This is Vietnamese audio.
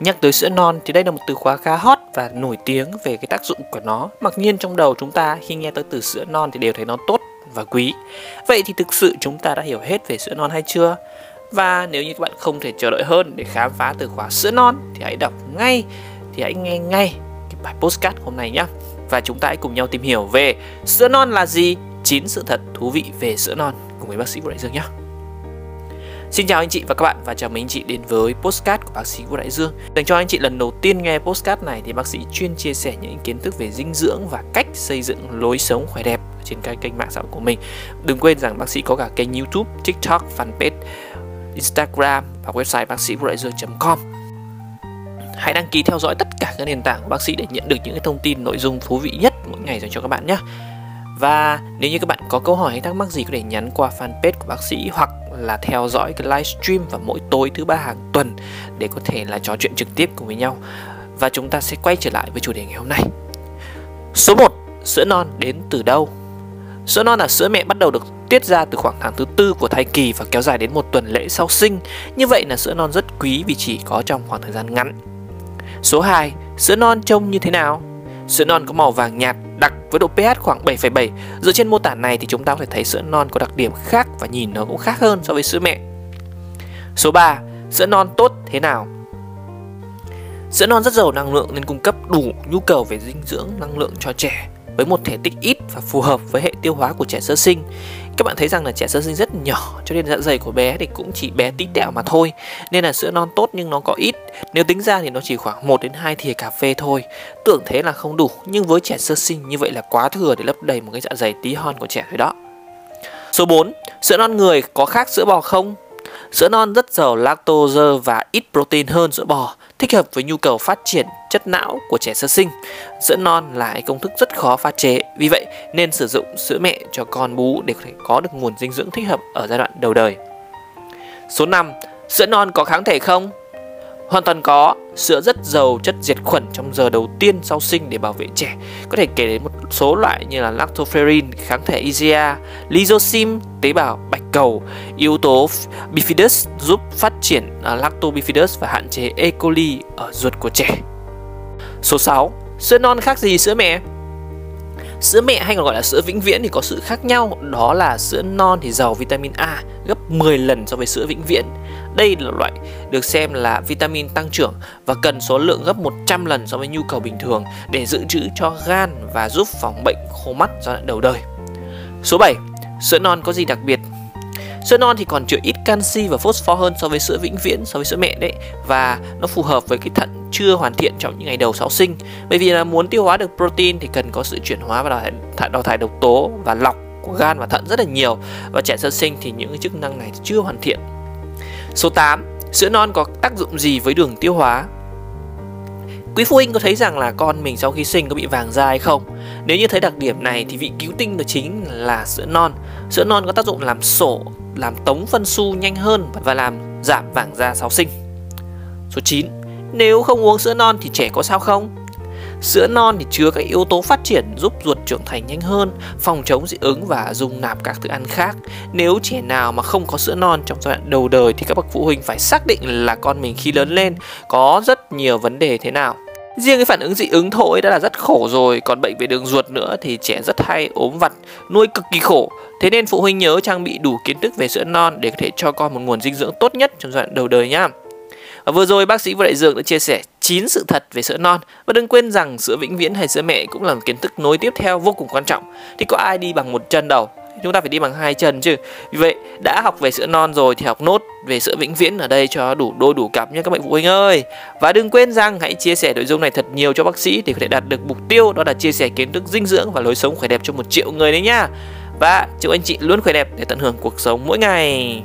Nhắc tới sữa non thì đây là một từ khóa khá hot và nổi tiếng về cái tác dụng của nó. Mặc nhiên trong đầu chúng ta khi nghe tới từ sữa non thì đều thấy nó tốt và quý. Vậy thì thực sự chúng ta đã hiểu hết về sữa non hay chưa? Và nếu như các bạn không thể chờ đợi hơn để khám phá từ khóa sữa non thì hãy đọc ngay, thì hãy nghe ngay cái bài postcard hôm nay nhé. Và chúng ta hãy cùng nhau tìm hiểu về sữa non là gì, 9 sự thật thú vị về sữa non cùng với bác sĩ Vũ Đại Dương nhé. Xin chào anh chị và các bạn và chào mừng anh chị đến với postcard của bác sĩ Vũ Đại Dương. Dành cho anh chị lần đầu tiên nghe postcard này thì bác sĩ chuyên chia sẻ những kiến thức về dinh dưỡng và cách xây dựng lối sống khỏe đẹp trên các kênh mạng xã hội của mình. Đừng quên rằng bác sĩ có cả kênh YouTube, TikTok, fanpage, Instagram và website bác sĩ Vũ Đại Dương.com. Hãy đăng ký theo dõi tất cả các nền tảng của bác sĩ để nhận được những cái thông tin nội dung thú vị nhất mỗi ngày dành cho các bạn nhé. Và nếu như các bạn có câu hỏi hay thắc mắc gì có thể nhắn qua fanpage của bác sĩ hoặc là theo dõi cái livestream vào mỗi tối thứ ba hàng tuần để có thể là trò chuyện trực tiếp cùng với nhau. Và chúng ta sẽ quay trở lại với chủ đề ngày hôm nay. Số 1, sữa non đến từ đâu? Sữa non là sữa mẹ bắt đầu được tiết ra từ khoảng tháng thứ tư của thai kỳ và kéo dài đến một tuần lễ sau sinh. Như vậy là sữa non rất quý vì chỉ có trong khoảng thời gian ngắn. Số 2, sữa non trông như thế nào? Sữa non có màu vàng nhạt, đặc với độ pH khoảng 7,7. Dựa trên mô tả này thì chúng ta có thể thấy sữa non có đặc điểm khác và nhìn nó cũng khác hơn so với sữa mẹ. Số 3. Sữa non tốt thế nào? Sữa non rất giàu năng lượng nên cung cấp đủ nhu cầu về dinh dưỡng năng lượng cho trẻ với một thể tích ít và phù hợp với hệ tiêu hóa của trẻ sơ sinh. Các bạn thấy rằng là trẻ sơ sinh rất nhỏ cho nên dạ dày của bé thì cũng chỉ bé tí tẹo mà thôi. Nên là sữa non tốt nhưng nó có ít. Nếu tính ra thì nó chỉ khoảng 1 đến 2 thìa cà phê thôi. Tưởng thế là không đủ nhưng với trẻ sơ sinh như vậy là quá thừa để lấp đầy một cái dạ dày tí hon của trẻ rồi đó. Số 4. Sữa non người có khác sữa bò không? Sữa non rất giàu lactose và ít protein hơn sữa bò, thích hợp với nhu cầu phát triển chất não của trẻ sơ sinh. Sữa non là công thức rất khó pha chế, vì vậy nên sử dụng sữa mẹ cho con bú để có thể có được nguồn dinh dưỡng thích hợp ở giai đoạn đầu đời. Số 5. Sữa non có kháng thể không? Hoàn toàn có, sữa rất giàu chất diệt khuẩn trong giờ đầu tiên sau sinh để bảo vệ trẻ. Có thể kể đến một số loại như là lactoferrin, kháng thể IgA, lysosim, tế bào bạch cầu, yếu tố bifidus giúp phát triển à, lactobifidus và hạn chế E. coli ở ruột của trẻ. Số 6. Sữa non khác gì sữa mẹ? Sữa mẹ hay còn gọi là sữa vĩnh viễn thì có sự khác nhau Đó là sữa non thì giàu vitamin A gấp 10 lần so với sữa vĩnh viễn Đây là loại được xem là vitamin tăng trưởng và cần số lượng gấp 100 lần so với nhu cầu bình thường để dự trữ cho gan và giúp phòng bệnh khô mắt giai đoạn đầu đời Số 7. Sữa non có gì đặc biệt Sữa non thì còn chứa ít canxi và phosphor hơn so với sữa vĩnh viễn so với sữa mẹ đấy và nó phù hợp với cái thận chưa hoàn thiện trong những ngày đầu sau sinh. Bởi vì là muốn tiêu hóa được protein thì cần có sự chuyển hóa và đào thải, đào thải độc tố và lọc của gan và thận rất là nhiều và trẻ sơ sinh thì những cái chức năng này chưa hoàn thiện. Số 8. Sữa non có tác dụng gì với đường tiêu hóa? Quý phụ huynh có thấy rằng là con mình sau khi sinh có bị vàng da hay không? Nếu như thấy đặc điểm này thì vị cứu tinh đó chính là sữa non. Sữa non có tác dụng làm sổ, làm tống phân su nhanh hơn và làm giảm vàng da sau sinh. Số 9. Nếu không uống sữa non thì trẻ có sao không? Sữa non thì chứa các yếu tố phát triển giúp ruột trưởng thành nhanh hơn, phòng chống dị ứng và dung nạp các thức ăn khác. Nếu trẻ nào mà không có sữa non trong giai đoạn đầu đời thì các bậc phụ huynh phải xác định là con mình khi lớn lên có rất nhiều vấn đề thế nào. Riêng cái phản ứng dị ứng thôi đã là rất khổ rồi Còn bệnh về đường ruột nữa thì trẻ rất hay ốm vặt Nuôi cực kỳ khổ Thế nên phụ huynh nhớ trang bị đủ kiến thức về sữa non Để có thể cho con một nguồn dinh dưỡng tốt nhất trong giai đoạn đầu đời nhá và vừa rồi bác sĩ Vũ Đại dương đã chia sẻ 9 sự thật về sữa non. Và đừng quên rằng sữa vĩnh viễn hay sữa mẹ cũng là một kiến thức nối tiếp theo vô cùng quan trọng. Thì có ai đi bằng một chân đâu? Chúng ta phải đi bằng hai chân chứ. Vì vậy, đã học về sữa non rồi thì học nốt về sữa vĩnh viễn ở đây cho đủ đôi đủ cặp nhé các bạn phụ huynh ơi. Và đừng quên rằng hãy chia sẻ nội dung này thật nhiều cho bác sĩ để có thể đạt được mục tiêu, đó là chia sẻ kiến thức dinh dưỡng và lối sống khỏe đẹp cho một triệu người đấy nhá. Và chúc anh chị luôn khỏe đẹp để tận hưởng cuộc sống mỗi ngày.